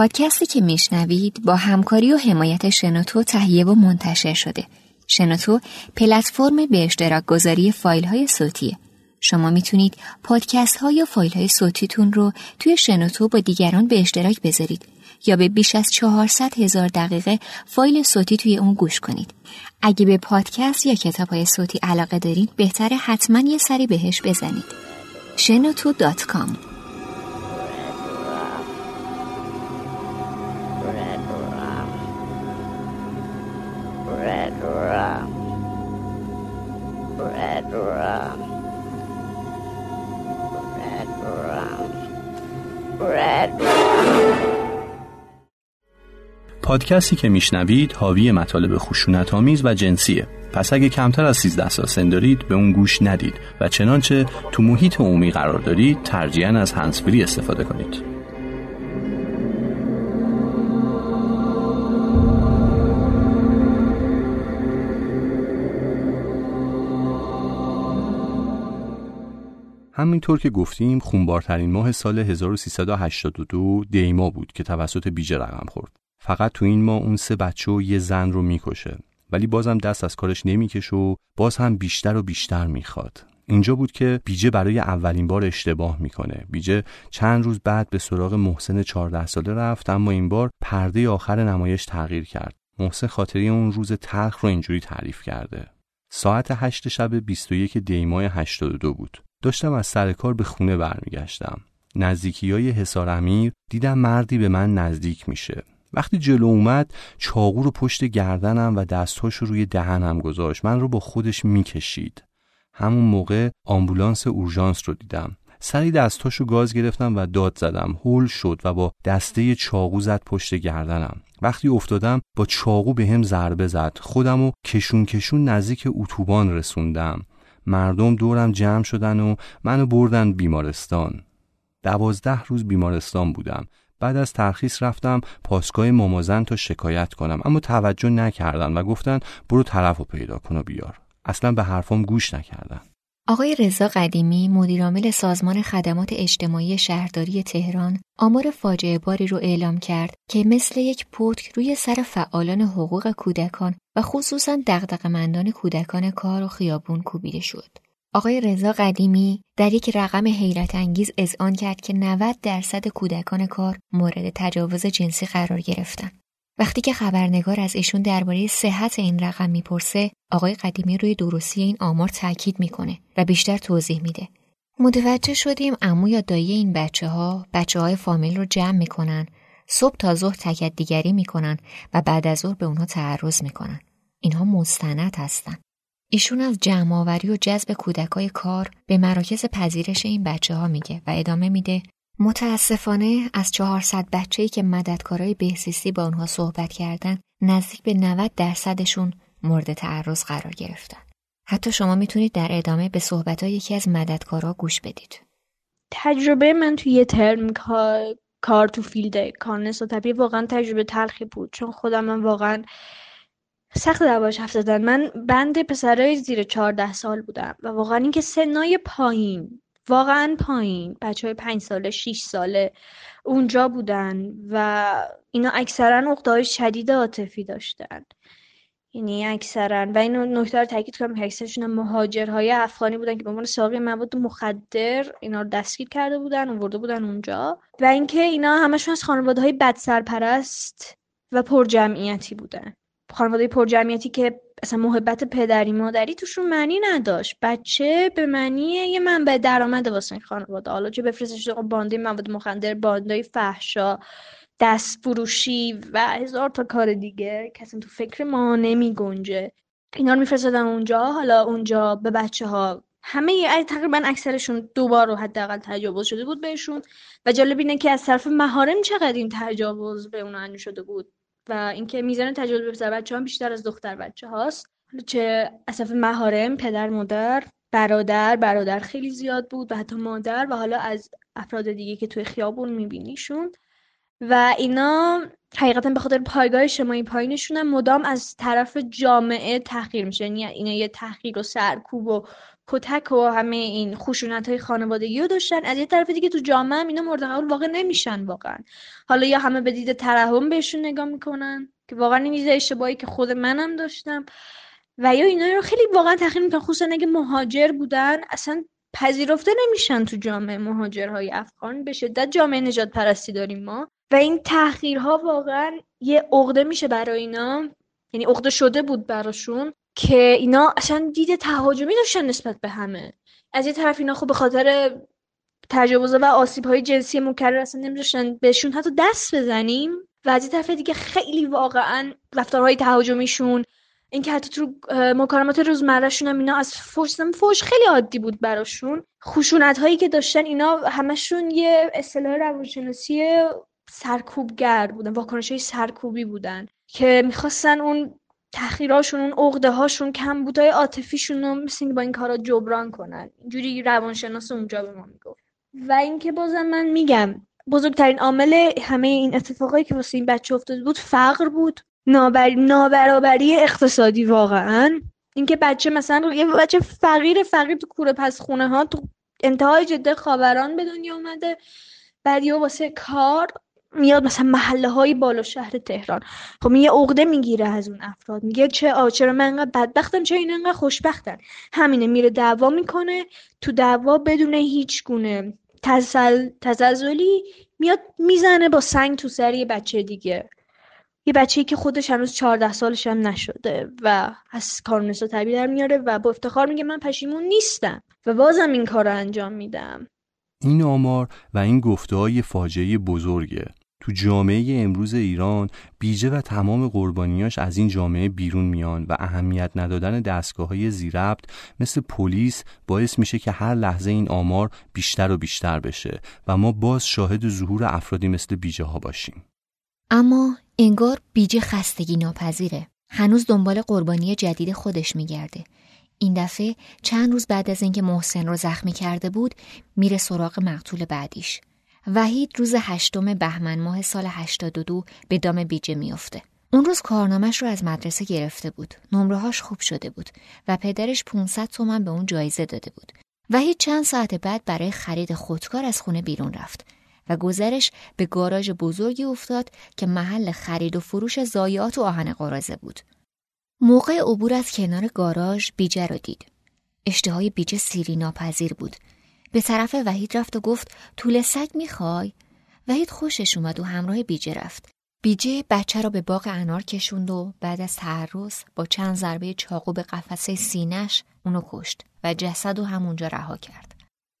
پادکستی که میشنوید با همکاری و حمایت شنوتو تهیه و منتشر شده. شنوتو پلتفرم به اشتراک گذاری فایل های صوتیه. شما می‌تونید پادکست ها یا فایل های صوتیتون رو توی شنوتو با دیگران به اشتراک بذارید یا به بیش از 400 هزار دقیقه فایل صوتی توی اون گوش کنید. اگه به پادکست یا کتاب های صوتی علاقه دارید بهتره حتما یه سری بهش بزنید. شنوتو.com پادکستی که میشنوید حاوی مطالب خشونت آمیز و جنسیه پس اگه کمتر از 13 سال سن دارید به اون گوش ندید و چنانچه تو محیط عمومی قرار دارید ترجیحاً از هنسفری استفاده کنید همینطور که گفتیم خونبارترین ماه سال 1382 دیما بود که توسط بیجه رقم خورد. فقط تو این ماه اون سه بچه و یه زن رو می‌کشه ولی بازم دست از کارش نمی‌کشه و باز هم بیشتر و بیشتر می‌خواد. اینجا بود که بیجه برای اولین بار اشتباه می‌کنه. بیجه چند روز بعد به سراغ محسن 14 ساله رفت اما این بار پرده آخر نمایش تغییر کرد. محسن خاطری اون روز تلخ رو اینجوری تعریف کرده. ساعت 8 شب 21 دیمای 82 بود. داشتم از سر کار به خونه برمیگشتم. نزدیکی های حسار امیر دیدم مردی به من نزدیک میشه. وقتی جلو اومد چاقو رو پشت گردنم و دستهاش رو روی دهنم گذاشت. من رو با خودش می‌کشید. همون موقع آمبولانس اورژانس رو دیدم. سری دستاشو گاز گرفتم و داد زدم هول شد و با دسته چاقو زد پشت گردنم وقتی افتادم با چاقو به هم ضربه زد خودم و کشون کشون نزدیک اتوبان رسوندم مردم دورم جمع شدن و منو بردن بیمارستان دوازده روز بیمارستان بودم بعد از ترخیص رفتم پاسگاه مامازن تا شکایت کنم اما توجه نکردن و گفتن برو طرف رو پیدا کن و بیار اصلا به حرفام گوش نکردن آقای رضا قدیمی مدیرعامل سازمان خدمات اجتماعی شهرداری تهران آمار فاجعه باری رو اعلام کرد که مثل یک پتک روی سر فعالان حقوق کودکان و خصوصا دغدغه‌مندان کودکان کار و خیابون کوبیده شد. آقای رضا قدیمی در یک رقم حیرت انگیز اذعان کرد که 90 درصد کودکان کار مورد تجاوز جنسی قرار گرفتن. وقتی که خبرنگار از ایشون درباره صحت این رقم می‌پرسه آقای قدیمی روی درستی این آمار تاکید می‌کنه و بیشتر توضیح میده. متوجه شدیم امو یا دایی این بچه ها بچه های فامیل رو جمع می‌کنن صبح تا ظهر تکت دیگری می‌کنن و بعد از ظهر به اونها تعرض می‌کنن. اینها مستند هستن. ایشون از جمع آوری و جذب کودکای کار به مراکز پذیرش این بچه ها میگه و ادامه میده متاسفانه از 400 بچه‌ای که مددکارای بهزیستی با آنها صحبت کردن نزدیک به 90 درصدشون مورد تعرض قرار گرفتن. حتی شما می‌تونید در ادامه به صحبتهای یکی از مددکارا گوش بدید. تجربه من توی یه ترم کار تو فیلد کار طبیعی واقعا تجربه تلخی بود چون خودم من واقعا سخت دواش حرف زدن. من بند پسرای زیر 14 سال بودم و واقعا اینکه سنای پایین واقعا پایین بچه های پنج ساله شیش ساله اونجا بودن و اینا اکثرا های شدید عاطفی داشتن. یعنی اکثرا. و این نکته رو تاکید کنم که اکثرشون مهاجرهای افغانی بودن که به عنوان ساقی مواد مخدر اینا رو دستگیر کرده بودن آورده بودن اونجا. و اینکه اینا همشون از خانواده های بد سرپرست و پرجمعیتی بودن. خانواده پرجمعیتی که اصلا محبت پدری مادری توشون معنی نداشت. بچه به معنی یه منبع درآمد واسه این خانواده. حالا چه بفرستش بانده مواد مخدر باندای فحشا دست فروشی و هزار تا کار دیگه اصلا تو فکر ما نمی گنجه اینا رو میفرستادن اونجا. حالا اونجا به بچه ها همه تقریبا اکثرشون دوبار رو حداقل تجاوز شده بود بهشون. و جالب اینه که از طرف مهارم چقدر این تجاوز به اون شده بود؟ و اینکه میزان تجاوز به بچه ها بیشتر از دختر بچه هاست چه اصف مهارم پدر مادر برادر برادر خیلی زیاد بود و حتی مادر و حالا از افراد دیگه که توی خیابون میبینیشون. و اینا حقیقتا به خاطر پایگاه اجتماعی پایینشون مدام از طرف جامعه تحقیر میشه. یعنی اینا یه تحقیر و سرکوب و کتک و همه این خشونت های خانوادگی رو داشتن. از یه طرف دیگه تو جامعه هم اینا مورد قبول واقع نمیشن واقعا. حالا یا همه به دید ترحم بهشون نگاه می‌کنن که واقعا این اشتباهی که خود منم داشتم. و یا اینا رو خیلی واقعا تحقیر می‌کنن خصوصا اگه مهاجر بودن اصلا پذیرفته نمیشن تو جامعه مهاجرهای افغان. به شدت جامعه نجات پرستی داریم ما. و این تحقیرها واقعا یه عقده میشه برای اینا. یعنی عقده شده بود براشون. که اینا اصلا دید تهاجمی داشتن نسبت به همه. از یه طرف اینا خب به خاطر تجاوز و آسیب های جنسی مکرر اصلا نمیداشتن بهشون حتی دست بزنیم. و از یه طرف دیگه خیلی واقعا رفتارهای تهاجمیشون این که حتی تو مکالمات روزمرهشون هم اینا از فوش فوش خیلی عادی بود براشون. خشونت هایی که داشتن اینا همشون یه اصطلاح روانشناسی سرکوبگر بودن واکنش های سرکوبی بودن که می‌خواستن اون تخیراشون اون عقده هاشون کمبودهای عاطفیشون رو مثل با این کارا جبران کنن. اینجوری روانشناس اونجا به ما می‌گفت. و اینکه بازم من میگم بزرگترین عامل همه این اتفاقایی که واسه این بچه افتاده بود فقر بود. نابر... نابرابری اقتصادی واقعا. اینکه بچه مثلا یه بچه فقیر فقیر تو کوره پس خونه ها تو انتهای جده خاوران به دنیا اومده. بعد یه واسه کار میاد مثلا محله های بالا شهر تهران. خب یه عقده می‌گیره از اون افراد. میگه چه آ چرا من انقدر بدبختم؟ چرا این انقدر خوشبختن؟ همینه میره دعوا می‌کنه. تو دعوا بدون هیچ گونه تزل... تزلزلی میاد می‌زنه با سنگ تو سر یه بچه دیگه. یه بچه‌ای که خودش هنوز 14 سالش هم نشده و از کار طبیعی در میاره و با افتخار میگه من پشیمون نیستم و بازم این کار رو انجام میدم. این آمار و این گفته های فاجعه بزرگه. تو جامعه امروز ایران بیجه و تمام قربانیاش از این جامعه بیرون میان و اهمیت ندادن دستگاه های زیربط مثل پلیس باعث میشه که هر لحظه این آمار بیشتر و بیشتر بشه و ما باز شاهد ظهور افرادی مثل بیجه ها باشیم. اما انگار بیجه خستگی ناپذیره. هنوز دنبال قربانی جدید خودش میگرده. این دفعه چند روز بعد از اینکه محسن رو زخمی کرده بود میره سراغ مقتول بعدیش. وحید روز هشتم بهمن ماه سال 82 به دام بیجه میافته. اون روز کارنامش رو از مدرسه گرفته بود. نمرهاش خوب شده بود و پدرش 500 تومن به اون جایزه داده بود. وحید چند ساعت بعد برای خرید خودکار از خونه بیرون رفت و گذرش به گاراژ بزرگی افتاد که محل خرید و فروش زایات و آهن قرازه بود. موقع عبور از کنار گاراژ بیجه رو دید. اشتهای بیجه سیری ناپذیر بود به طرف وحید رفت و گفت طول سگ می‌خوای؟ وحید خوشش اومد و همراه بیجه رفت. بیجه بچه را به باغ انار کشوند و بعد از تعرض با چند ضربه چاقو به قفسه سینش اونو کشت و جسد و همونجا رها کرد.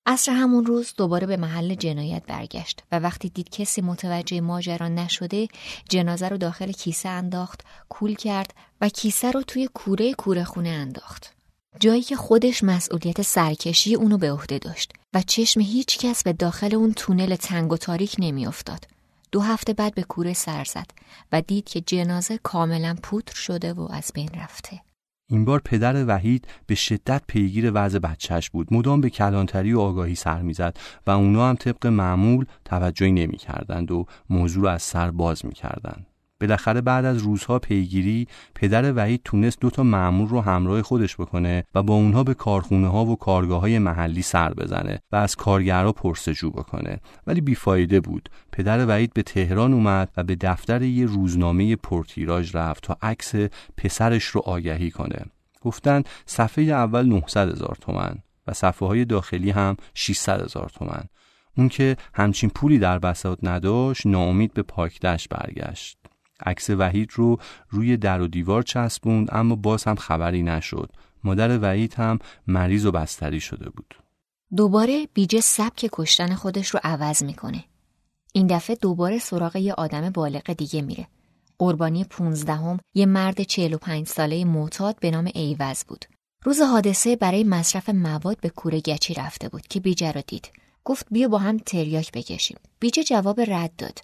عصر همون روز دوباره به محل جنایت برگشت و وقتی دید کسی متوجه ماجرا نشده جنازه رو داخل کیسه انداخت کول کرد و کیسه رو توی کوره کوره خونه انداخت. جایی که خودش مسئولیت سرکشی اونو به عهده داشت و چشم هیچ کس به داخل اون تونل تنگ و تاریک نمیافتاد. دو هفته بعد به کوره سر زد و دید که جنازه کاملا پودر شده و از بین رفته. این بار پدر وحید به شدت پیگیر وضع بچهش بود مدام به کلانتری و آگاهی سر می‌زد و اونا هم طبق معمول توجهی نمی‌کردند و موضوع رو از سر باز می‌کردند بالاخره بعد از روزها پیگیری پدر وحید تونست دو تا مأمور رو همراه خودش بکنه و با اونها به کارخونه ها و کارگاه های محلی سر بزنه و از کارگرها پرسجو بکنه. ولی بیفایده بود. پدر وحید به تهران اومد و به دفتر یه روزنامه پرتیراژ رفت تا عکس پسرش رو آگهی کنه. گفتن صفحه اول 900 هزار تومن و صفحه های داخلی هم 600 هزار تومن. اون که همچین پولی در بساط نداشت ناامید به پاکدشت برگشت. عکس وحید رو روی در و دیوار چسبوند اما باز هم خبری نشد. مادر وحید هم مریض و بستری شده بود. دوباره بیجه سبک کشتن خودش رو عوض می‌کنه. این دفعه دوباره سراغ یه آدم بالغ دیگه میره. قربانی پونزدهم یه مرد 45 ساله معتاد به نام ایوز بود. روز حادثه برای مصرف مواد به کوره گچی رفته بود که بیجه رو دید. گفت بیا با هم تریاک بکشیم. بیجه جواب رد داد.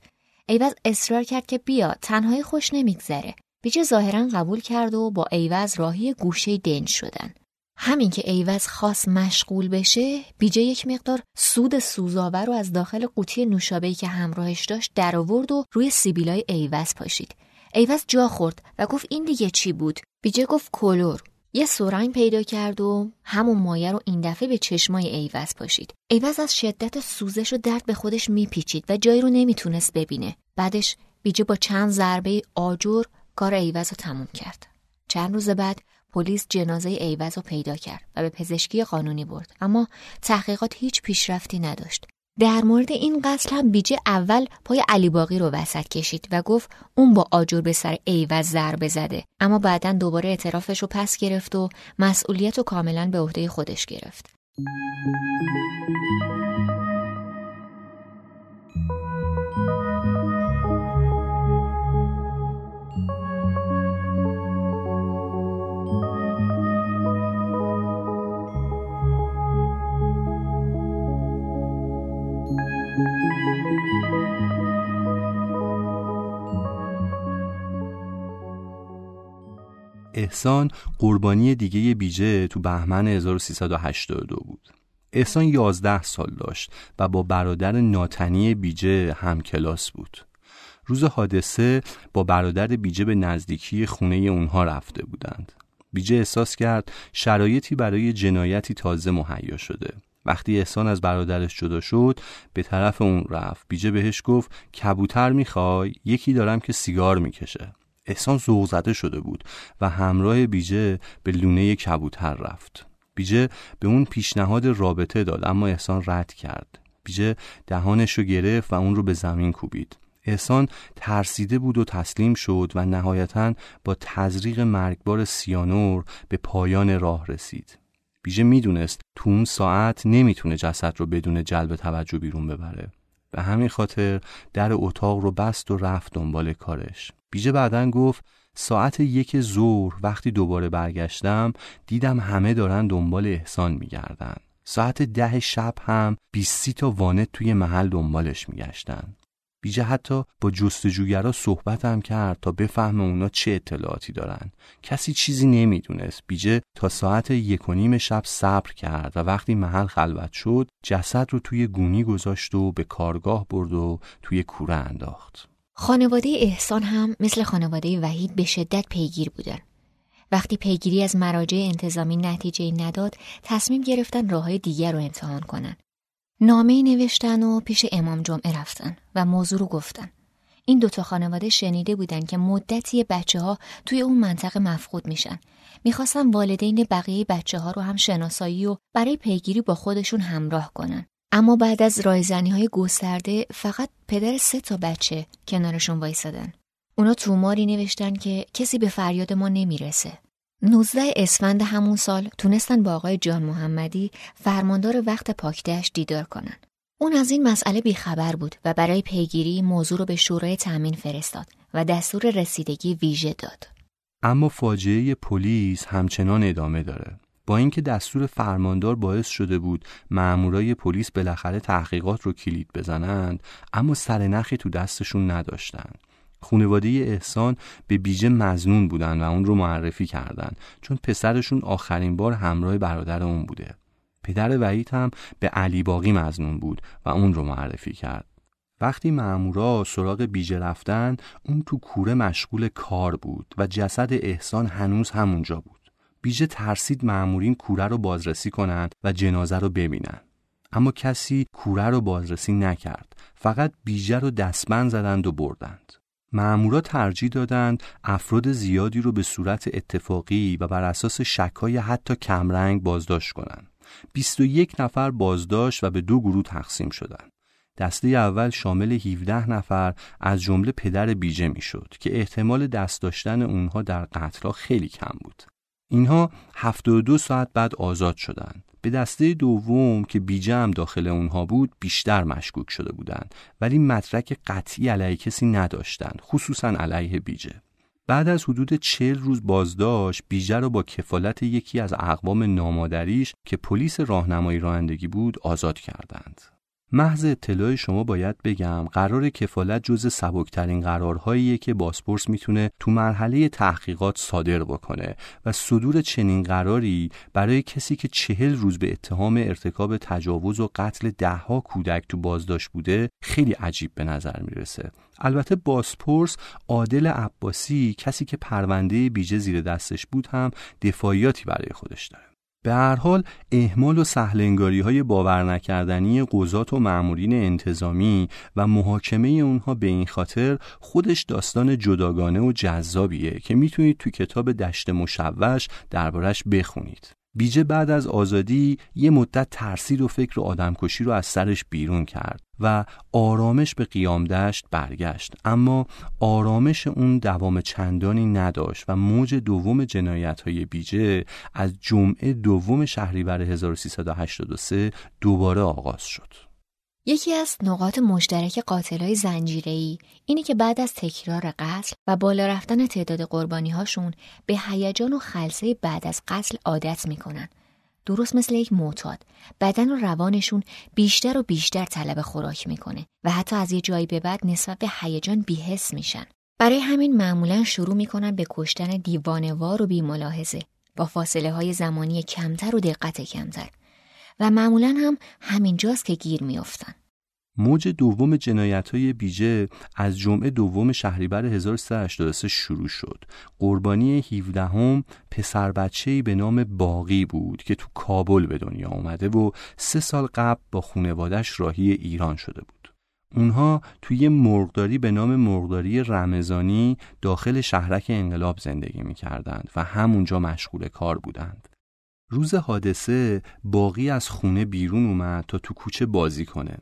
ایوز اصرار کرد که بیا تنهایی خوش نمیگذره. بیجه ظاهرا قبول کرد و با ایوز راهی گوشه دنج شدن. همین که ایوز خواست مشغول بشه بیجه یک مقدار سود سوزاور رو از داخل قوطی نوشابهی که همراهش داشت در آورد و روی سیبیلای ایوز پاشید. ایوز جا خورد و گفت این دیگه چی بود؟ بیجه گفت کلور. یه سرنگ پیدا کرد و همون مایه رو این دفعه به چشمای ایوز پاشید. ایوز از شدت سوزش و درد به خودش میپیچید و جایی رو نمی‌تونست ببینه. بعدش بیجه با چند ضربه آجر کار ایوز رو تموم کرد. چند روز بعد پلیس جنازه ایوز رو پیدا کرد و به پزشکی قانونی برد اما تحقیقات هیچ پیشرفتی نداشت در مورد این قتل هم بیجه اول پای علی باقی رو وسط کشید و گفت اون با آجر به سر ایوز ضربه زده اما بعدا دوباره اعترافش رو پس گرفت و مسئولیت رو کاملا به عهده خودش گرفت. احسان قربانی دیگه بیجه تو بهمن 1382 بود. احسان 11 سال داشت و با برادر ناتنی بیجه هم کلاس بود. روز حادثه با برادر بیجه به نزدیکی خونه اونها رفته بودند. بیجه احساس کرد شرایطی برای جنایتی تازه مهیا شده. وقتی احسان از برادرش جدا شد به طرف اون رفت. بیجه بهش گفت کبوتر می‌خوای؟ یکی دارم که سیگار می‌کشه. احسان ذوق زده شده بود و همراه بیجه به لونه کبوتر رفت. بیجه به اون پیشنهاد رابطه داد اما احسان رد کرد. بیجه دهانش رو گرفت و اون رو به زمین کوبید. احسان ترسیده بود و تسلیم شد و نهایتا با تزریق مرگبار سیانور به پایان راه رسید. بیجه می‌دونست تو اون ساعت نمی‌تونه جسد رو بدون جلب توجه بیرون ببره به همین خاطر در اتاق رو بست و رفت دنبال کارش. بیجه بعدا گفت ساعت یک ظهر وقتی دوباره برگشتم دیدم همه دارن دنبال احسان میگردن. ساعت ده شب هم بیستی تا وانت توی محل دنبالش میگشتن. بیجه حتی با جستجوگرا صحبتم کرد تا بفهم اونا چه اطلاعاتی دارن. کسی چیزی نمی‌دونست. بیجه تا ساعت یک و نیم شب صبر کرد و وقتی محل خلوت شد جسد رو توی گونی گذاشت و به کارگاه برد و توی کوره انداخت. خانواده احسان هم مثل خانواده وحید به شدت پیگیر بودن. وقتی پیگیری از مراجع انتظامی نتیجه نداد، تصمیم گرفتن راه دیگر رو امتحان کنن. نامه نوشتن و پیش امام جمعه رفتن و موضوع رو گفتن. این دوتا خانواده شنیده بودن که مدتی بچه ها توی اون منطقه مفقود میشن. می‌خواستن والدین بقیه بچه ها رو هم شناسایی و برای پیگیری با خودشون همراه کنن. اما بعد از رایزنی های گسترده فقط پدر سه تا بچه کنارشون وایسادن. اونا توماری نوشتن که کسی به فریاد ما نمی‌رسه. 19 اسفند همون سال تونستن با آقای جان محمدی فرماندار وقت پاکدهش دیدار کنن. اون از این مسئله بیخبر بود و برای پیگیری موضوع رو به شورای تأمین فرستاد و دستور رسیدگی ویژه داد. اما فاجعه پلیس همچنان ادامه داره. با اینکه دستور فرماندار باعث شده بود مامورای پلیس بالاخره تحقیقات رو کلید بزنند اما سرنخی تو دستشون نداشتند خانواده احسان به بیجه مزنون بودن و اون رو معرفی کردن چون پسرشون آخرین بار همراه برادر اون بوده. پدر وحید هم به علی باقی مزنون بود و اون رو معرفی کرد. وقتی مامورا سراغ بیجه رفتن اون تو کوره مشغول کار بود و جسد احسان هنوز همونجا بود. بیجه ترسید معمورین کوره رو بازرسی کنند و جنازه رو ببینن اما کسی کوره رو بازرسی نکرد. فقط بیجه رو دستبند زدند و بردند. معمورا ترجیح دادند افراد زیادی رو به صورت اتفاقی و بر اساس شکای حتی کمرنگ بازداشت کنند. 21 نفر بازداشت و به دو گروه تقسیم شدند. دسته اول شامل 17 نفر از جمله پدر بیجه می‌شد که احتمال دست داشتن اونها در قتلها خیلی کم بود. اینها 72 ساعت بعد آزاد شدند. به دسته دوم که بیجه هم داخل اونها بود بیشتر مشکوک شده بودند. ولی مدرک قطعی علیه کسی نداشتند خصوصا علیه بیجه. بعد از حدود چهل روز بازداشت بیجه را با کفالت یکی از اقوام نامادریش که پلیس راهنمایی رانندگی بود آزاد کردند. محض اطلاع شما باید بگم قرار کفالت جز سبکترین قرارهاییه که باسپورس می‌تونه تو مرحله تحقیقات صادر بکنه و صدور چنین قراری برای کسی که چهل روز به اتهام ارتکاب تجاوز و قتل دهها کودک تو بازداشت بوده خیلی عجیب به نظر می‌رسه. البته باسپورس عادل عباسی کسی که پرونده بیجه زیر دستش بود هم دفاعیاتی برای خودش داره. به هر حال اهمال و سهلنگاری های باور نکردنی قضات و معمورین انتظامی و محاکمه اونها به این خاطر خودش داستان جداگانه و جذابیه که می‌تونید تو کتاب دشت مشوش دربارش بخونید. بیجه بعد از آزادی یه مدت ترسید و فکر آدمکشی رو از سرش بیرون کرد و آرامش به قیام دشت برگشت اما آرامش اون دوام چندانی نداشت و موج دوم جنایت های بیجه از جمعه دوم شهریور 1383 دوباره آغاز شد یکی از نقاط مشترک قاتلای زنجیره‌ای اینه که بعد از تکرار قتل و بالا رفتن تعداد قربانی هاشون به هیجان و خلصه بعد از قتل عادت می‌کنن. درست مثل یک معتاد بدن و روانشون بیشتر و بیشتر طلب خوراک می‌کنه و حتی از یه جایی به بعد نسبت به هیجان بیحس میشن. برای همین معمولا شروع می‌کنن به کشتن دیوانوار و بیملاحظه با فاصله های زمانی کمتر و دقت کمتر. و معمولا هم همینجاست که گیر میافتن. موج دوم جنایت های بیجه از جمعه دوم شهریور 1383 شروع شد. قربانی 17 هم پسر بچه به نام باقی بود که تو کابل به دنیا آمده و سه سال قبل با خونوادش راهی ایران شده بود. اونها توی مرغداری به نام مرغداری رمزانی داخل شهرک انقلاب زندگی می کردند و همونجا مشغول کار بودند. روز حادثه باقی از خونه بیرون اومد تا تو کوچه بازی کنه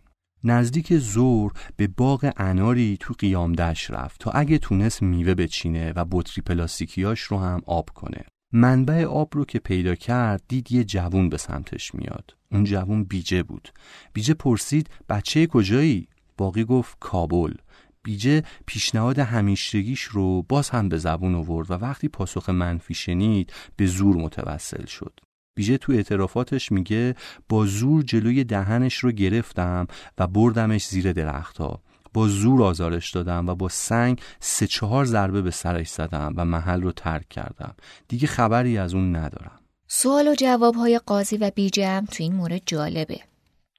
نزدیک زور به باغ اناری تو قیام دشت رفت تا اگه تونست میوه بچینه و بطری پلاستیکیاش رو هم آب کنه. منبع آب رو که پیدا کرد دید یه جوون به سمتش میاد. اون جوون بیجه بود. بیجه پرسید بچه کجایی؟ باقی گفت کابل. بیجه پیشنهاد همیشگیش رو باز هم به زبون آورد و وقتی پاسخ منفی شنید به زور متوسل شد. بیژه تو اعترافاتش میگه با زور جلوی دهنش رو گرفتم و بردمش زیر درختها. با زور آزارش دادم و با سنگ سه چهار ضربه به سرش زدم و محل رو ترک کردم. دیگه خبری از اون ندارم. سوال و جواب های قاضی و بیجه هم تو این مورد جالبه.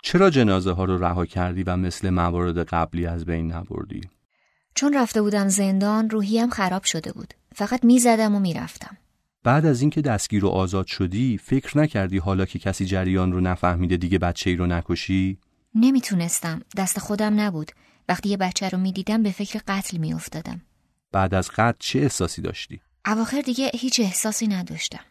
چرا جنازه ها رو رها کردی و مثل موارد قبلی از بین نبردی؟ چون رفته بودم زندان روحیم خراب شده بود. فقط می‌زدم و می‌رفتم. بعد از اینکه دستگیر و آزاد شدی فکر نکردی حالا که کسی جریان رو نفهمیده دیگه بچه ای رو نکشی؟ نمی‌تونستم. دست خودم نبود. وقتی یه بچه رو می‌دیدم به فکر قتل میافتادم. بعد از قتل چه احساسی داشتی؟ اواخر دیگه هیچ احساسی نداشتم.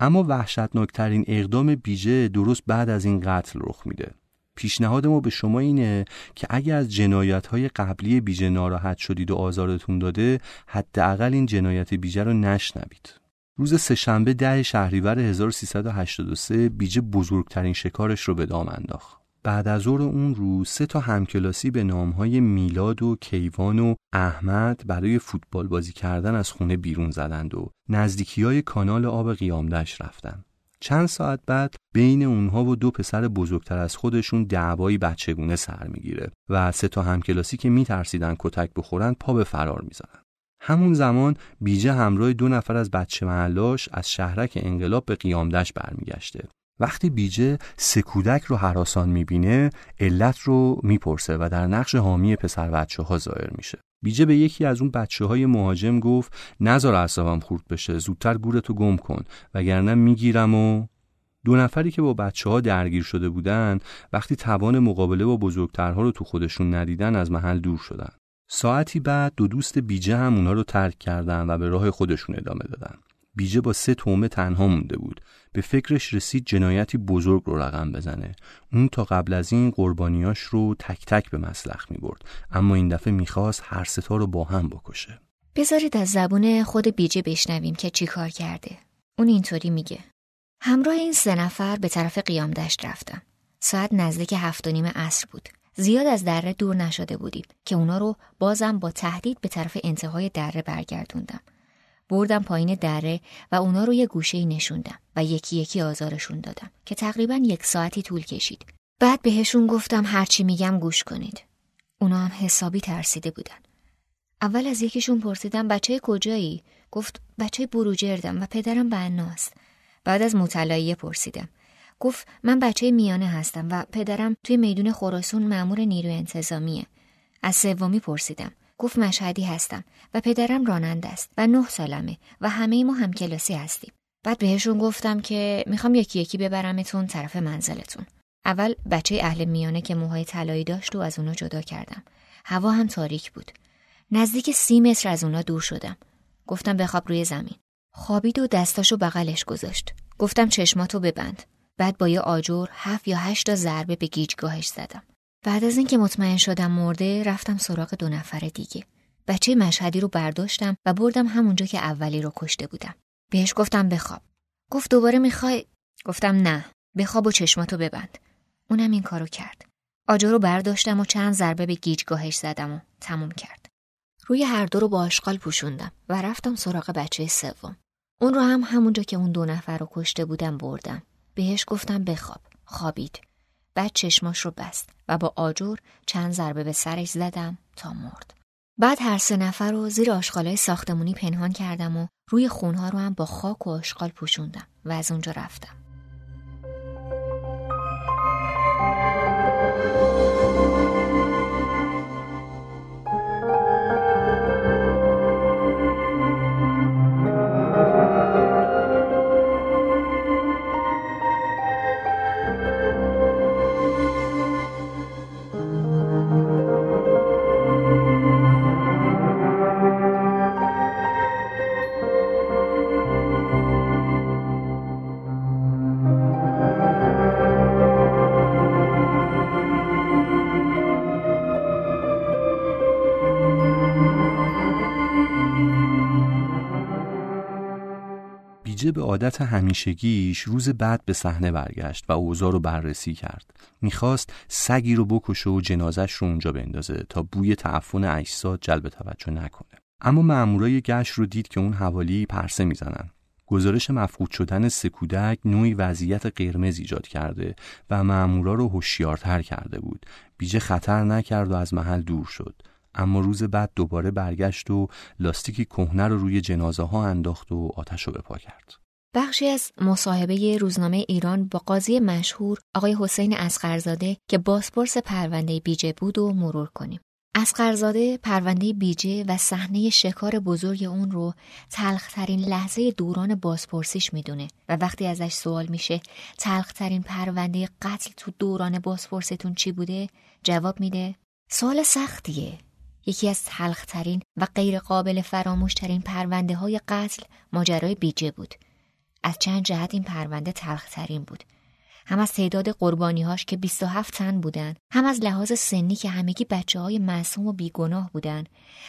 اما وحشتناکترین اقدام بیجه درست بعد از این قتل رخ میده. پیشنهاد ما به شما اینه که اگر از جنایت های قبلی بیجه ناراحت شدید و آزارتون داده حداقل این جنایت بیجه رو نشنوید. روز سهشنبه ده شهریور 1383 بیجه بزرگترین شکارش رو به دام انداخت. بعد از ظهر اون روز سه تا همکلاسی به نامهای میلاد و کیوان و احمد برای فوتبال بازی کردن از خونه بیرون زدند و نزدیکی های کانال آب قیامدش رفتن. چند ساعت بعد بین اونها و دو پسر بزرگتر از خودشون دعوایی بچگونه سر می‌گیره و سه تا همکلاسی که میترسیدن کتک بخورن پا به فرار می‌زنن. همون زمان بیجه همراه دو نفر از بچه محلاش از شهرک انقلاب به قیامدش برمیگشته. وقتی بیجه سه کودک رو حراسان می‌بینه علت رو می‌پرسه و در نقش حامی پسر بچه ها ظاهر میشه. بیجه به یکی از اون بچه های مهاجم گفت نظر اعصابم خورد بشه زودتر گورتو گم کن وگرنه می‌گیرم و دو نفری که با بچه ها درگیر شده بودن وقتی توان مقابله با بزرگترها رو تو خودشون ندیدن از محل دور شدن. ساعتی بعد دو دوست بیجه هم اونا رو ترک کردن و به راه خودشون ادامه دادن. بیجه با سه تومه تنها مونده بود. به فکرش رسید جنایتی بزرگ رو رقم بزنه. اون تا قبل از این قربانیاش رو تک تک به مسلخ می برد. اما این دفعه می‌خواست هر ستا رو با هم بکشه. بذارید از زبون خود بیجه بشنویم که چی کار کرده. اون اینطوری میگه. همراه این سه نفر به طرف قیام دشت رفتم. ساعت نزدیک هفت و نیم عصر بود. زیاد از دره دور نشده بودیم که اونا رو بازم با تهدید به طرف انتهای دره برگردوندم. بردم پایین دره و اونا رو یه گوشه نشوندم و یکی یکی آزارشون دادم که تقریبا یک ساعتی طول کشید. بعد بهشون گفتم هرچی میگم گوش کنید. اونا هم حسابی ترسیده بودن. اول از یکیشون پرسیدم بچه کجایی؟ گفت بچه بروجردم و پدرم بناست. بعد از مطلعیه پرسیدم. گفت من بچه میانه هستم و پدرم توی میدون خراسون مأمور نیروی انتظامیه. از سومی پرسیدم. گفت مشهدی هستم و پدرم راننده است و نه سالمه و همه ما هم کلاسی هستیم. بعد بهشون گفتم که می‌خوام یکی یکی ببرمتون طرف منزلتون. اول بچه اهل میانه که موهای طلایی داشت و از اونا جدا کردم. هوا هم تاریک بود. نزدیک سی متر از اونا دور شدم. گفتم بخواب روی زمین. خوابید و دستاشو بغلش گذاشت. گفتم چشماتو ببند. بعد با یه آجر هفت یا هشت تا ضربه به گیجگاهش زدم. بعد از اینکه مطمئن شدم مرده رفتم سراغ دو نفر دیگه. بچه مشهدی رو برداشتم و بردم همونجا که اولی رو کشته بودم. بهش گفتم بخواب. گفت دوباره می‌خوای؟ گفتم نه. بخواب و چشماتو ببند. اونم این کارو کرد. آجر رو برداشتم و چند ضربه به گیجگاهش زدم و تموم کرد. روی هر دو رو با آشغال پوشوندم و رفتم سراغ بچه سوم. اون رو هم همونجا که اون دو نفر رو کشته بودم بردم. بهش گفتم بخواب. خوابید. بعد چشماش رو بست و با آجر چند ضربه به سرش زدم تا مرد. بعد هر سه نفر رو زیر آشغالای ساختمونی پنهان کردم و روی خونها رو هم با خاک و آشغال پوشوندم و از اونجا رفتم. عادت همیشگیش روز بعد به صحنه برگشت و اوضاع رو بررسی کرد. می‌خواست سگی رو بکشه و جنازش رو اونجا بندازه تا بوی تعفن اجساد جلب توجه نکنه. اما مامورای گشت رو دید که اون حوالی پرسه می‌زنن. گزارش مفقود شدن سکودک نوعی وضعیت قرمز ایجاد کرده و مامورا رو هوشیارتر کرده بود. بیجه خطر نکرد و از محل دور شد. اما روز بعد دوباره برگشت و لاستیکی کهنه رو روی جنازه ها انداخت و آتش رو بپا کرد. بخشی از مصاحبه روزنامه ایران با قاضی مشهور آقای حسین اسقرزاده که بازپرس پرونده بیجه بود و مرور کنیم. اسقرزاده پرونده بیجه و صحنه شکار بزرگ اون رو تلخترین لحظه دوران بازپرسیش می‌دونه و وقتی ازش سوال میشه تلخترین پرونده قتل تو دوران بازپرستون چی بوده؟ جواب میده سوال سختیه. یکی از تلخترین و غیرقابل فراموشترین پرونده های قتل ماجرای بیجه بود. از چند جهت این پرونده تلخترین بود. هم از تعداد قربانیهاش که 27 تن بودن هم از لحاظ سنی که همگی بچه های معصوم و بیگناه بودن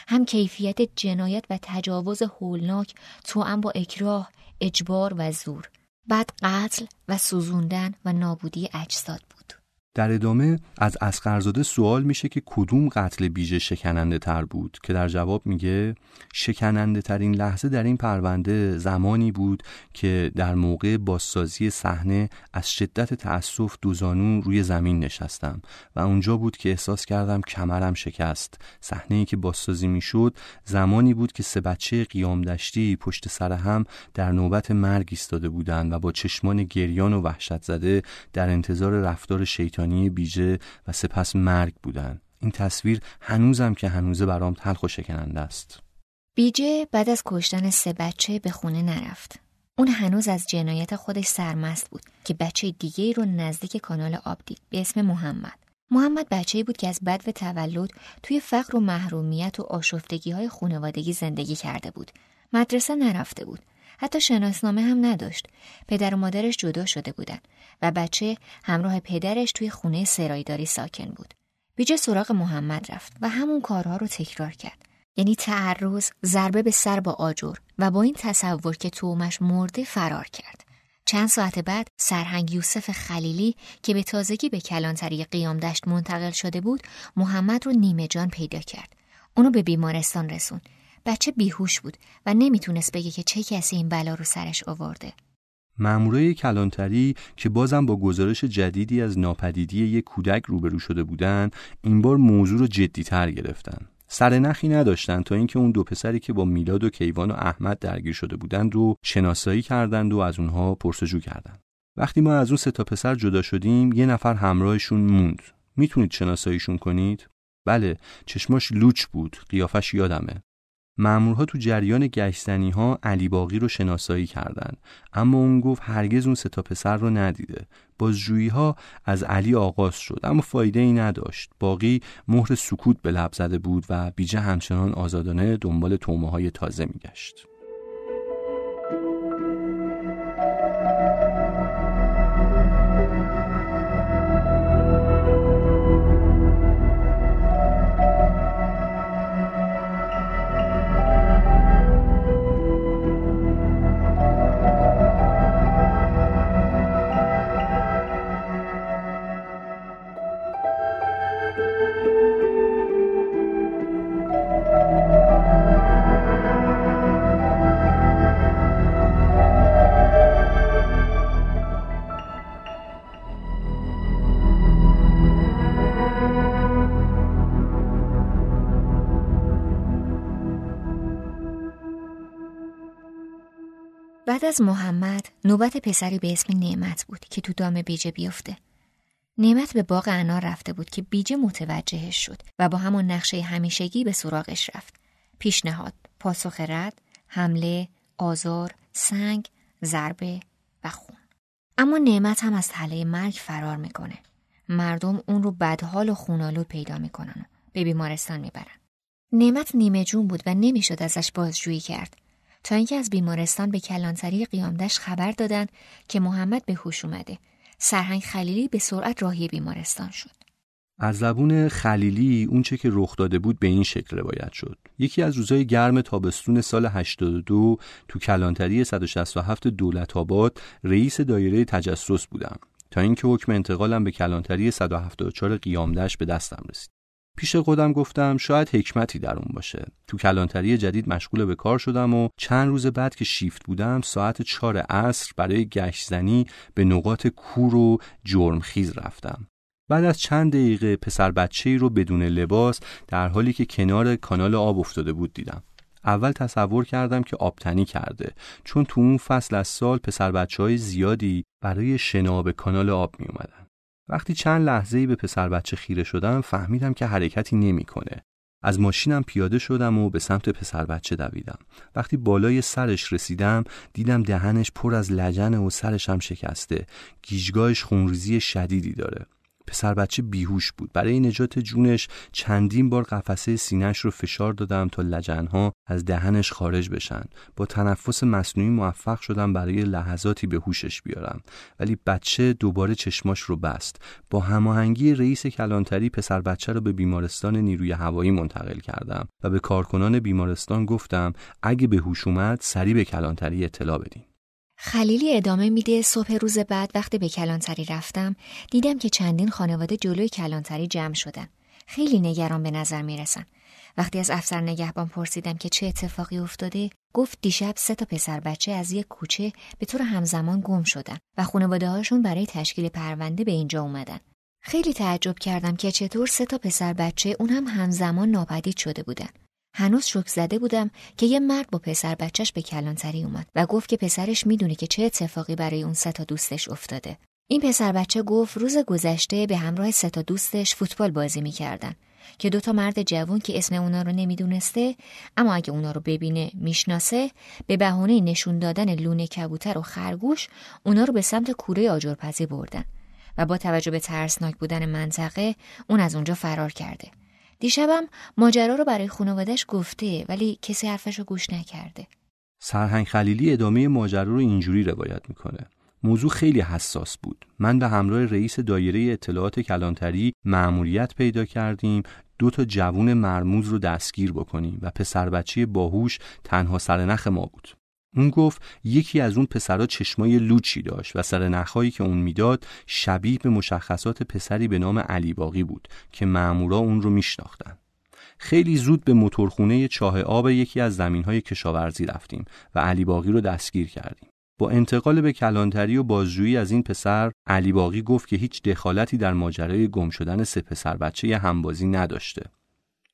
هم کیفیت جنایت و تجاوز هولناک توأم با اکراه اجبار و زور. بعد قتل و سوزوندن و نابودی اجساد بود. در ادامه از اسقرزاده سوال میشه که کدوم قتل بیژه شکننده تر بود که در جواب میگه شکننده ترین لحظه در این پرونده زمانی بود که در موقع بازسازی صحنه از شدت تأسف دوزانو روی زمین نشستم و اونجا بود که احساس کردم کمرم شکست. صحنه ای که بازسازی می‌شد زمانی بود که سه بچه قیام دشتی پشت سر هم در نوبت مرگ ایستاده بودند و با چشمان گریان و وحشت زده در انتظار رفتار شیطان بیجه و سپس مرگ بودن. این تصویر هنوزم که هنوزه برام تلخ و شکننده است. بیجه بعد از کشتن سه بچه به خونه نرفت. اون هنوز از جنایت خودش سرمست بود که بچه دیگه رو نزدیک کانال آب دید به اسم محمد. محمد بچه بود که از بد و تولد توی فقر و محرومیت و آشفتگی های خانوادگی زندگی کرده بود. مدرسه نرفته بود. حتی شناسنامه هم نداشت. پدر و مادرش جدا شده بودن و بچه همراه پدرش توی خونه سرایداری ساکن بود. بیجه سراغ محمد رفت و همون کارها رو تکرار کرد. یعنی تعرض، ضربه به سر با آجر و با این تصور که تومش مرده فرار کرد. چند ساعت بعد سرهنگ یوسف خلیلی که به تازگی به کلانتری قیام دشت منتقل شده بود محمد رو نیمه جان پیدا کرد. اونو به بیمارستان رسون بچه بیهوش بود و نمی‌تونست بگه که چه کسی این بلا رو سرش آورده. مامورای کلانتری که بازم با گزارش جدیدی از ناپدیدی یک کودک روبرو شده بودند این بار موضوع رو جدیتر گرفتن. سر نخی نداشتند تا اینکه اون دو پسری که با میلاد و کیوان و احمد درگیر شده بودند رو شناسایی کردند و از اونها پرسجو کردند وقتی ما از اون سه تا پسر جدا شدیم یه نفر همراهشون موند. می‌تونید شناساییشون کنید؟ بله چشماش لوچ بود قیافش یادمه. مامورها تو جریان گشتنی ها علی باقی رو شناسایی کردند. اما اون گفت هرگز اون ستا پسر رو ندیده. بازجویی ها از علی آغاز شد اما فایده ای نداشت. باقی مهر سکوت به لب زده بود و بیجه همچنان آزادانه دنبال تومه های تازه میگشت. محمد نوبت پسری به اسم نعمت بود که تو دام بیجه بیفته. نعمت به باغ انار رفته بود که بیجه متوجهش شد و با همون نقشه همیشگی به سراغش رفت. پیشنهاد، پاسخ رد، حمله، آزار، سنگ، ضربه و خون. اما نعمت هم از تله مرگ فرار می‌کنه. مردم اون رو بدحال و خونالود پیدا می‌کنن و به بیمارستان می‌برن. نعمت نیمه جون بود و نمی‌شد ازش بازجویی کرد. تا اینکه از بیمارستان به کلانتری قیامدش خبر دادن که محمد به هوش اومده. سرهنگ خلیلی به سرعت راهی بیمارستان شد. از زبون خلیلی اونچه که رخ داده بود به این شکل روایت شد. یکی از روزهای گرم تابستون سال 82 تو کلانتری 167 دولت آباد رئیس دایره تجسس بودم. تا اینکه حکم انتقالم به کلانتری 174 قیامدش به دستم رسید. پیش خودم گفتم شاید حکمتی در اون باشه. تو کلانتری جدید مشغول به کار شدم و چند روز بعد که شیفت بودم ساعت چهار عصر برای گشت زنی به نقاط کور و جرمخیز رفتم. بعد از چند دقیقه پسر بچه ای رو بدون لباس در حالی که کنار کانال آب افتاده بود دیدم. اول تصور کردم که آبتنی کرده چون تو اون فصل از سال پسر بچه های زیادی برای شنا کانال آب می اومدن. وقتی چند لحظه ای به پسر بچه خیره شدم فهمیدم که حرکتی نمی‌کنه. از ماشینم پیاده شدم و به سمت پسر بچه دویدم. وقتی بالای سرش رسیدم دیدم دهنش پر از لجن و سرش هم شکسته. گیجگاهش خونریزی شدیدی داره. پسر بچه بیهوش بود. برای نجات جونش چندین بار قفسه سینهش رو فشار دادم تا لجنها از دهنش خارج بشن. با تنفس مصنوعی موفق شدم برای لحظاتی به هوشش بیارم. ولی بچه دوباره چشماش رو بست. با هماهنگی رئیس کلانتری پسر بچه رو به بیمارستان نیروی هوایی منتقل کردم و به کارکنان بیمارستان گفتم اگه به هوش اومد سریع به کلانتری اطلاع بدین. خلیلی ادامه میده صبح روز بعد وقتی به کلانتری رفتم دیدم که چندین خانواده جلوی کلانتری جمع شدن. خیلی نگران به نظر می‌رسن. وقتی از افسر نگهبان پرسیدم که چه اتفاقی افتاده گفت دیشب سه تا پسر بچه از یک کوچه به طور همزمان گم شدن و خانواده هاشون برای تشکیل پرونده به اینجا اومدن. خیلی تعجب کردم که چطور سه تا پسر بچه اون هم همزمان ناپدید شده بودن. هنوز شک زده بودم که یه مرد با پسر بچهش به کلانتری اومد و گفت که پسرش می‌دونه که چه اتفاقی برای اون سه تا دوستش افتاده. این پسر بچه گفت روز گذشته به همراه سه تا دوستش فوتبال بازی می‌کردن که دوتا مرد جوون که اسم اونا رو نمی‌دونسته اما اگه اونا رو ببینه می‌شناسه به بهونه نشون دادن لونه کبوتر و خرگوش اونا رو به سمت کوره آجرپزی بردن و با توجه به ترسناک بودن منطقه اون از اونجا فرار کرده. دیشبم ماجرا رو برای خانوادش گفته ولی کسی حرفش رو گوش نکرده. سرهنگ خلیلی ادامه ماجرا رو اینجوری روایت می‌کنه. موضوع خیلی حساس بود. من به همراه رئیس دایره اطلاعات کلانتری مأموریت پیدا کردیم دو تا جوون مرموز رو دستگیر بکنیم و پسر بچه باهوش تنها سرنخ ما بود. اون گفت یکی از اون پسرها چشمای لوچی داشت و سر نخهایی که اون می‌داد شبیه به مشخصات پسری به نام علی باقی بود که مامورا اون رو میشناختن. خیلی زود به موتورخونه چاه آب یکی از زمینهای کشاورزی رفتیم و علی باقی رو دستگیر کردیم. با انتقال به کلانتری و بازجویی از این پسر علی باقی گفت که هیچ دخالتی در ماجرای گم شدن سه پسر بچه همبازی نداشته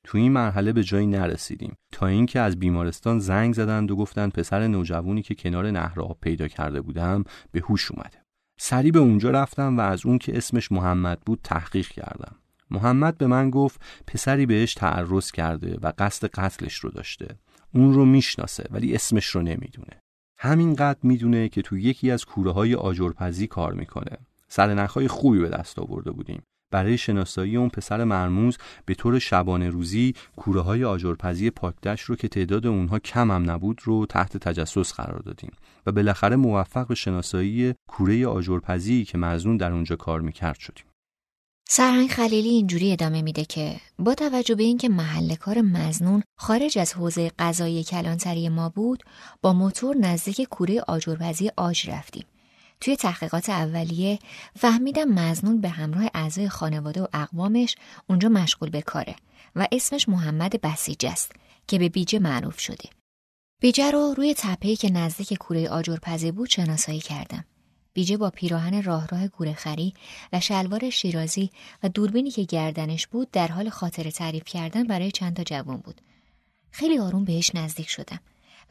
تو این مرحله به جایی نرسیدیم. تا اینکه از بیمارستان زنگ زدند و گفتند پسر نوجوانی که کنار نهر آب پیدا کرده بودم به هوش اومده. سری به اونجا رفتم و از اون که اسمش محمد بود تحقیق کردم. محمد به من گفت پسری بهش تعرض کرده و قصد قتلش رو داشته. اون رو می‌شناسه ولی اسمش رو نمی‌دونه. همینقدر می‌دونه که تو یکی از کوره های آجرپزی کار می‌کنه. سرنخهای خوبی به دست آورده بودیم. برای شناسایی اون پسر مرموز به طور شبانه روزی کوره های آجرپزی پاکدش رو که تعداد اونها کم هم نبود رو تحت تجسس قرار دادیم و بالاخره موفق به شناسایی کوره آجرپزی که مزنون در اونجا کار می‌کرد شدیم. سرهنگ خلیلی اینجوری ادامه میده که با توجه به اینکه محل کار مزنون خارج از حوزه قضایی کلانتری ما بود با موتور نزدیک کوره آجرپزی آج رفتیم. توی تحقیقات اولیه فهمیدم مزنون به همراه اعضای خانواده و اقوامش اونجا مشغول به کاره و اسمش محمد بسیج است که به بیجه معروف شده. بیجه رو روی تپهی که نزدیک کوره آجرپزی بود شناسایی کردم. بیجه با پیراهن راه راه گورخری و شلوار شیرازی و دوربینی که گردنش بود در حال خاطر تعریف کردن برای چند تا جوان بود. خیلی آروم بهش نزدیک شدم.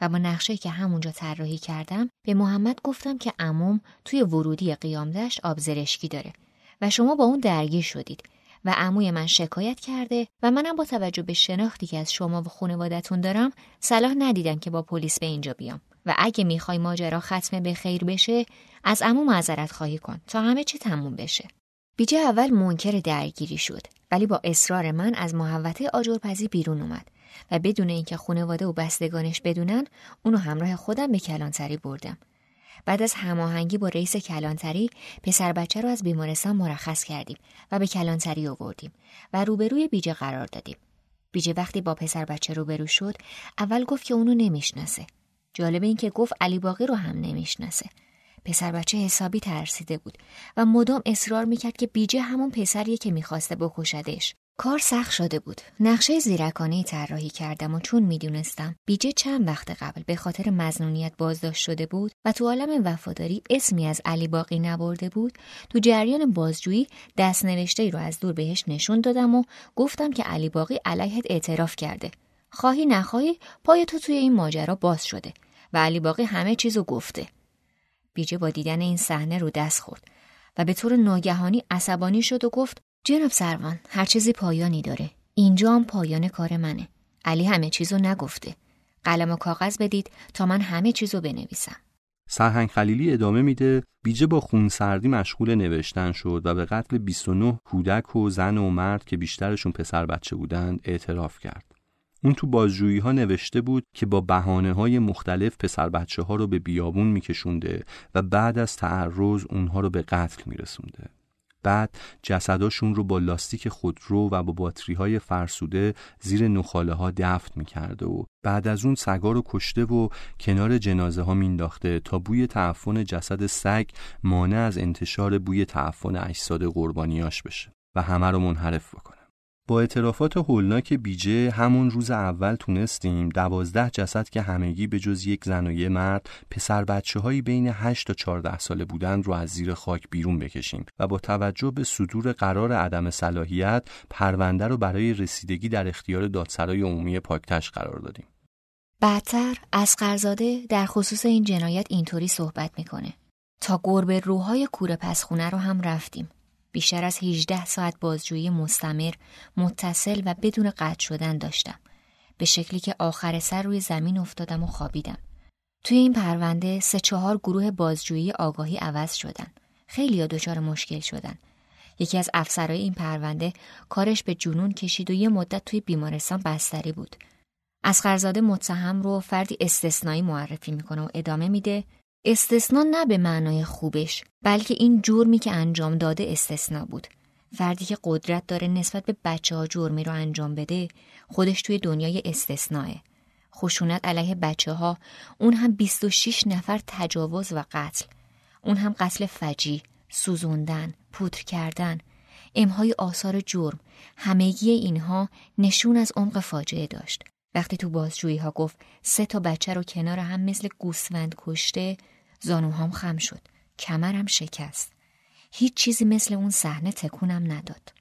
و با نقشه که همونجا طراحی کردم به محمد گفتم که عموم توی ورودی قیامدشت آبزرشکی داره و شما با اون درگیر شدید و عموی من شکایت کرده و منم با توجه به شناختی که از شما و خانوادتون دارم صلاح ندیدم که با پلیس به اینجا بیام. و اگه می‌خوای ماجرا ختم به خیر بشه از عمو معذرت خواهی کن تا همه چی تموم بشه. بیجه اول منکر درگیری شد ولی با اصرار من از محوطه آجرپزی بیرون اومد. و بدون اینکه خانواده و بستگانش بدونن اونو همراه خودم به کلانتری بردم. بعد از هماهنگی با رئیس کلانتری پسر بچه رو از بیمارستان مرخص کردیم و به کلانتری آوردیم و روبروی بیجه قرار دادیم. بیجه وقتی با پسر بچه روبرو شد اول گفت که اونو نمی‌شناسه. جالب این که گفت علی باقی رو هم نمی‌شناسه. پسر بچه حسابی ترسیده بود و مدام اصرار می‌کرد که بیجه همون پسریه که می‌خواسته بکشدش. کار سخت شده بود. نقشه زیرکانه طراحی کردم و چون می‌دونستم بیجه چند وقت قبل به خاطر مزنونیت بازداشت شده بود و تو عالم وفاداری اسمی از علی باقی نبرده بود تو جریان بازجویی دست نوشته ای رو از دور بهش نشون دادم و گفتم که علی باقی علیهت اعتراف کرده. خواهی نخواهی پای تو توی این ماجرا باز شده و علی باقی همه چیزو گفته. بیجه با دیدن این صحنه رو دست خورد و به طور ناگهانی عصبانی شد و گفت جناب سروان هر چیزی پایانی داره اینجا هم پایان کار منه علی همه چیزو نگفته قلم و کاغذ بدید تا من همه چیزو بنویسم سرهنگ خلیلی ادامه میده بیجه با خونسردی مشغول نوشتن شد و به قتل 29 کودک و زن و مرد که بیشترشون پسر بچه بودند اعتراف کرد. اون تو بازجویی ها نوشته بود که با بهانه های مختلف پسر بچه ها رو به بیابون میکشونده و بعد از تعرض اونها رو به قتل میرسونده. بعد جسداشون رو با لاستیک خودرو و با باتری های فرسوده زیر نخاله ها دفن می‌کرده و بعد از اون سگا رو کشته و کنار جنازه ها مینداخته تا بوی تعفن جسد سگ مانع از انتشار بوی تعفن اجساد قربانیاش بشه و همه رو منحرف بکنه. با اعترافات هولناک بیجه همون روز اول تونستیم دوازده جسد که همگی به جز یک زن و یه مرد پسر بچه هایی بین 8 تا 14 ساله بودن رو از زیر خاک بیرون بکشیم و با توجه به صدور قرار عدم صلاحیت پرونده رو برای رسیدگی در اختیار دادسرای عمومی پاکتش قرار دادیم. بعدتر از قرزاده در خصوص این جنایت اینطوری صحبت می‌کنه تا گربه روهای کوره پسخونه رو هم رفتیم بیشتر از 18 ساعت بازجویی مستمر، متصل و بدون قطع شدن داشتم. به شکلی که آخر سر روی زمین افتادم و خوابیدم. توی این پرونده سه چهار گروه بازجویی آگاهی عوض شدن. خیلی دچار مشکل شدن. یکی از افسرهای این پرونده کارش به جنون کشید و یه مدت توی بیمارستان بستری بود. از خرزاده متهم رو فردی استثنایی معرفی می‌کنه و ادامه میده استثنا نه به معنای خوبش بلکه این جرمی که انجام داده استثنا بود. فردی که قدرت داره نسبت به بچه ها جرمی رو انجام بده خودش توی دنیای استثناه خشونت علیه بچه ها اون هم 26 نفر تجاوز و قتل. اون هم قتل فجی سوزوندن پودر کردن. امهای آثار جرم همگی اینها نشون از عمق فاجعه داشت. وقتی تو بازجویی ها گفت سه تا بچه رو کنار هم مثل گوسفند کشته زانوهام خم شد. کمرم شکست. هیچ چیزی مثل اون صحنه تکونم نداد.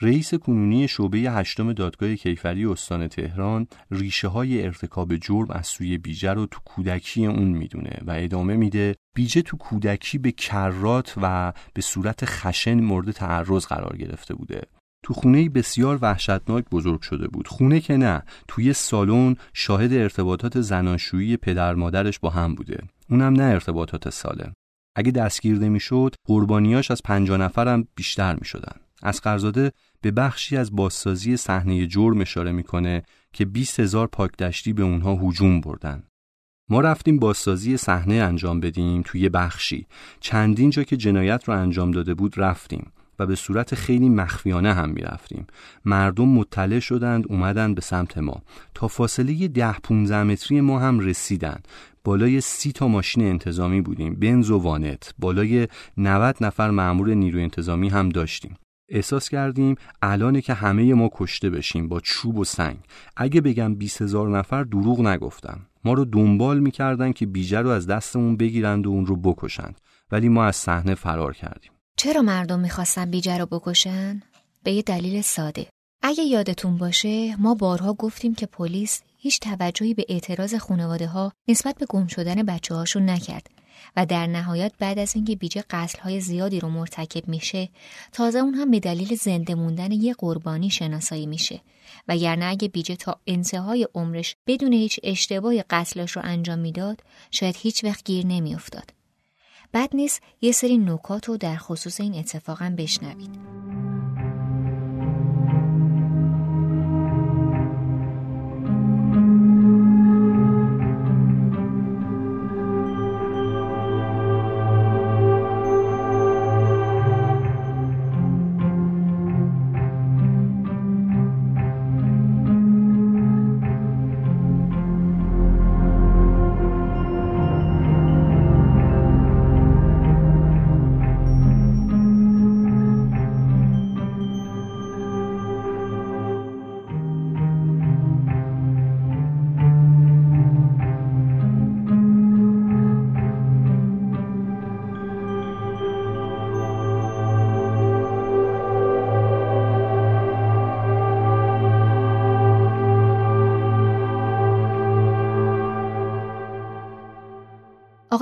رئیس کنونی شعبه هشتم دادگاه کیفری استان تهران ریشه های ارتکاب جرم از سوی بیجه رو تو کودکی اون می‌دونه و ادامه میده بیجه تو کودکی به کرات و به صورت خشن مورد تعرض قرار گرفته بوده تو خونه بسیار وحشتناک بزرگ شده بود. خونه که نه توی سالن شاهد ارتباطات زناشویی پدر مادرش با هم بوده. اونم نه ارتباطات سالم اگه دستگیر نمی‌شد قربانیاش از پنجاه نفرم بیشتر می‌شدن. از قرزاده به بخشی از بازسازی صحنه جرم اشاره می‌کنه که 20 هزار پاکدشتی به اونها هجوم بردن. ما رفتیم بازسازی صحنه انجام بدیم توی بخشی. چندین جا که جنایت رو انجام داده بود رفتیم. و به صورت خیلی مخفیانه هم می‌رفتیم. مردم مطلع شدند اومدن به سمت ما. تا فاصله ده 15 متری ما هم رسیدن بالای سی تا ماشین انتظامی بودیم. بنز و وانت. بالای 90 نفر مأمور نیروی انتظامی هم داشتیم. احساس کردیم الانه که همه ما کشته بشیم با چوب و سنگ. اگه بگم 20 هزار نفر دروغ نگفتم ما رو دنبال می‌کردن که بیجه رو از دستمون بگیرند و اون رو بکشند. ولی ما از صحنه فرار کردیم. چرا مردم می‌خواستن بیجه رو بکشن؟ به یه دلیل ساده. اگه یادتون باشه ما بارها گفتیم که پلیس هیچ توجهی به اعتراض خانواده ها نسبت به گم شدن بچه هاشون نکرد و در نهایت بعد از اینکه بیجه های زیادی رو مرتکب میشه تازه اون هم به دلیل زنده موندن یه قربانی شناسایی میشه. و یعنی اگه بیجه تا انتهای عمرش بدون هیچ اشتباهی قتلش رو انجام می‌داد شاید هیچ وقت گیر نمیافتاد. بد نیست یه سری نکات رو در خصوص این اتفاقا بشنوید.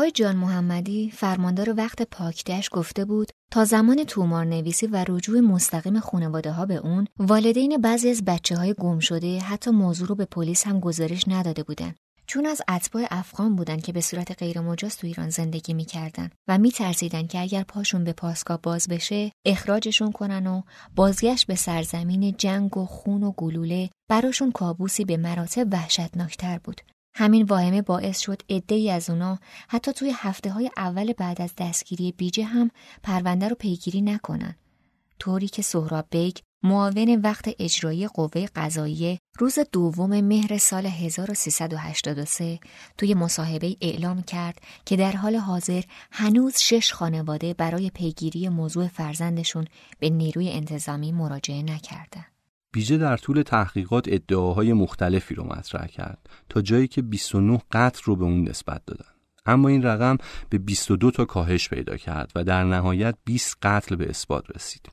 آقای جان محمدی فرماندار وقت پاکدش گفته بود تا زمان تومار نویسی و رجوع مستقیم خانواده ها به اون والدین بعضی از بچه های گم شده حتی موضوع رو به پلیس هم گزارش نداده بودن. چون از اتباع افغان بودن که به صورت غیرمجاز تو ایران زندگی می‌کردن و میترسیدن که اگر پاشون به پاسگاه باز بشه اخراجشون کنن و بازگشت به سرزمین جنگ و خون و گلوله براشون کابوسی به مراتب وحشتناکتر بود. همین واهمه باعث شد عده ای از اونا حتی توی هفته های اول بعد از دستگیری بیجه هم پرونده رو پیگیری نکنن. طوری که سهراب بیگ معاون وقت اجرایی قوه قضاییه روز دوم مهر سال 1383 توی مصاحبه اعلام کرد که در حال حاضر هنوز شش خانواده برای پیگیری موضوع فرزندشون به نیروی انتظامی مراجعه نکردند. بیجه در طول تحقیقات ادعاهای مختلفی رو مطرح کرد تا جایی که 29 قتل رو به اون نسبت دادن. اما این رقم به 22 تا کاهش پیدا کرد و در نهایت 20 قتل به اثبات رسید.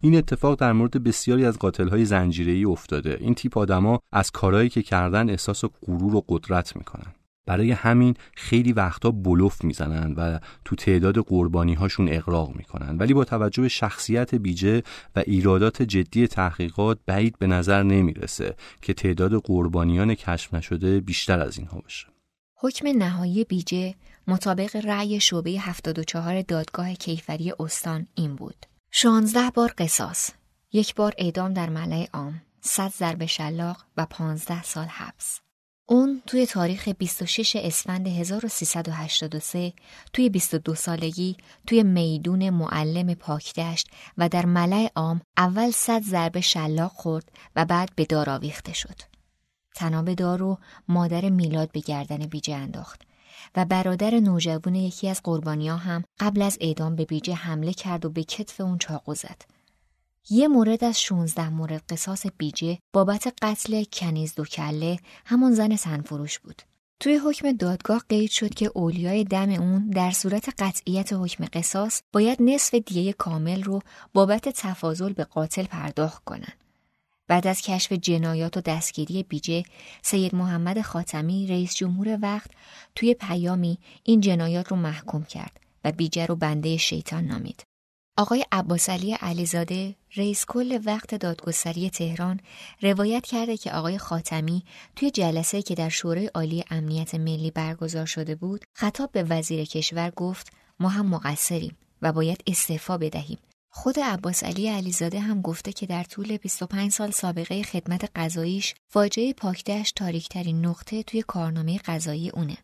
این اتفاق در مورد بسیاری از قاتلهای زنجیره‌ای افتاده. این تیپ آدما از کارهایی که کردن احساس غرور و قدرت می‌کنن. برای همین خیلی وقتا بلوف می‌زنن و تو تعداد قربانی هاشون اقراق می‌کنن. ولی با توجه به شخصیت بیجه و ایرادات جدی تحقیقات بعید به نظر نمی‌رسه که تعداد قربانیان کشف نشده بیشتر از اینها باشه. حکم نهایی بیجه مطابق رأی شعبه 74 دادگاه کیفری استان این بود. 16 بار قصاص یک بار اعدام در ملع عام 100 ضرب شلاق و 15 سال حبس. اون توی تاریخ 26 اسفند 1383 توی 22 سالگی توی میدون معلم پاکدشت و در ملع عام اول صد ضربه شلاق خورد و بعد به دار آویخته شد. تناب دارو مادر میلاد به گردن بیجه انداخت و برادر نوجوان یکی از قربانیا هم قبل از اعدام به بیجه حمله کرد و به کتف اون چاقو زد. یه مورد از 16 مورد قصاص بیجه بابت قتل کنیز دو کله همون زن سنفروش بود. توی حکم دادگاه قید شد که اولیای دم اون در صورت قطعیت حکم قصاص باید نصف دیه کامل رو بابت تفاضل به قاتل پرداخت کنن. بعد از کشف جنایات و دستگیری بیجه، سید محمد خاتمی رئیس جمهور وقت توی پیامی این جنایات رو محکوم کرد و بیجه رو بنده شیطان نامید. آقای عباسعلی علیزاده رئیس کل وقت دادگستری تهران روایت کرده که آقای خاتمی توی جلسه که در شورای عالی امنیت ملی برگزار شده بود خطاب به وزیر کشور گفت ما هم مقصریم و باید استعفا بدهیم خود عباس علی علیزاده هم گفته که در طول 25 سال سابقه خدمت قضاییش فاجعه پاکدهش تاریکترین نقطه توی کارنامه قضایی اونه.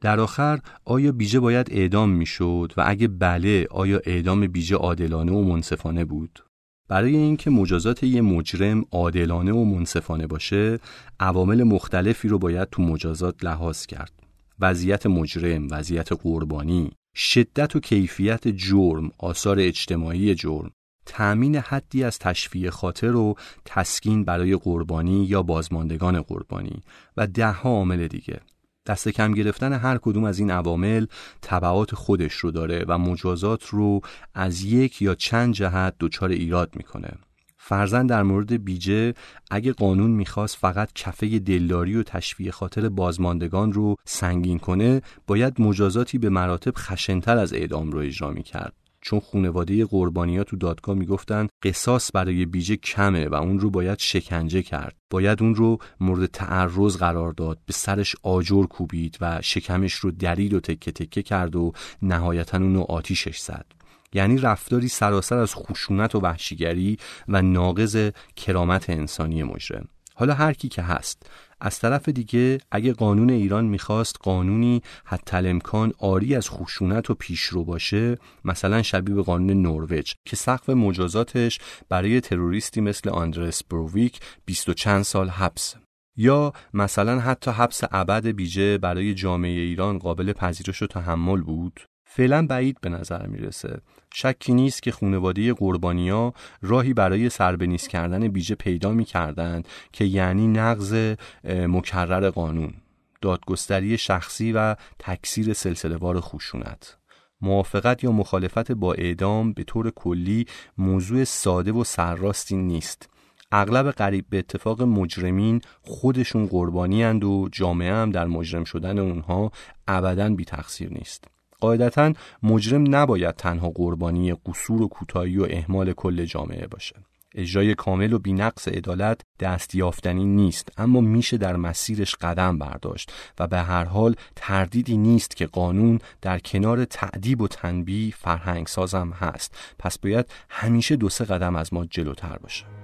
در آخر آیا بیجه باید اعدام می‌شد و اگه بله آیا اعدام بیجه عادلانه و منصفانه بود؟ برای اینکه مجازات یه مجرم عادلانه و منصفانه باشه عوامل مختلفی رو باید تو مجازات لحاظ کرد وضعیت مجرم، وضعیت قربانی، شدت و کیفیت جرم، آثار اجتماعی جرم، تأمین حدی از تشفیه خاطر و تسکین برای قربانی یا بازماندگان قربانی و ده ها عامل دیگه دست کم گرفتن هر کدوم از این عوامل طبعات خودش رو داره و مجازات رو از یک یا چند جهت دچار ایراد می‌کنه. فرزن در مورد بیجه اگه قانون می‌خواست فقط کفه دلداری و تشویه خاطر بازماندگان رو سنگین کنه باید مجازاتی به مراتب خشنتر از اعدام رو اجرا می‌کرد. چون خونواده قربانیا تو دادگاه می‌گفتن قصاص برای بیجه کمه و اون رو باید شکنجه کرد. باید اون رو مورد تعرض قرار داد به سرش آجر کوبید و شکمش رو درید و تکه تکه کرد و نهایتا اون رو آتیشش زد. یعنی رفتاری سراسر از خشونت و وحشیگری و ناقض کرامت انسانی مجرم. حالا هر کی که هست. از طرف دیگه اگه قانون ایران می‌خواست قانونی حتی امکان آری از خشونت و پیشرو باشه مثلا شبیه به قانون نروژ که سقف مجازاتش برای تروریستی مثل آندرس بروویک بیست و چند سال حبس. یا مثلا حتی حبس ابد بیجه برای جامعه ایران قابل پذیرش و تحمل بود. فعلا بعید به نظر می‌رسه. شکی نیست که خونواده قربانیا راهی برای سربنیز کردن بیجه پیدا می‌کردند که یعنی نقض مکرر قانون دادگستری شخصی و تکثیر سلسلهوار خشونت. موافقت یا مخالفت با اعدام به طور کلی موضوع ساده و سرراستی نیست. اغلب قریب به اتفاق مجرمین خودشون قربانی و جامعه هم در مجرم شدن اونها ابدا بی تقصیر نیست. قاعدتا مجرم نباید تنها قربانی قصور و کوتاهی و اهمال کل جامعه باشه اجرای کامل و بینقص عدالت دست یافتنی نیست اما میشه در مسیرش قدم برداشت و به هر حال تردیدی نیست که قانون در کنار تعدیب و تنبیه فرهنگ سازم هست. پس باید همیشه دو سه قدم از ما جلوتر باشه.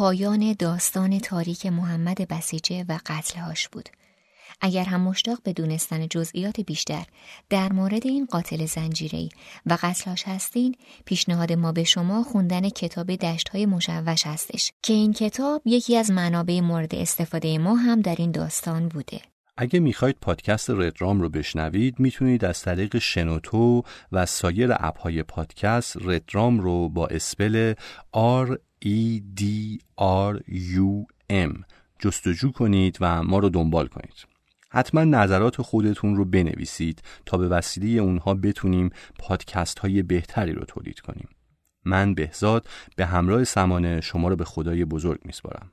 پایان داستان تاریک محمد بسیجه و قتلهاش بود. اگر هم مشتاق به دونستن جزئیات بیشتر در مورد این قاتل زنجیری و قتلهاش هستین پیشنهاد ما به شما خوندن کتاب دشت های مشوش هستش که این کتاب یکی از منابع مورد استفاده ما هم در این داستان بوده اگه می‌خواید پادکست ردرام رو بشنوید می‌تونید از طریق شنوتو و سایر اپهای پادکست ردرام رو با اسپل R E D R U M. جستجو کنید و ما رو دنبال کنید. حتما نظرات خودتون رو بنویسید تا به وسیله اونها بتونیم پادکست های بهتری رو تولید کنیم. من بهزاد به همراه سمانه شما رو به خدای بزرگ میسپارم.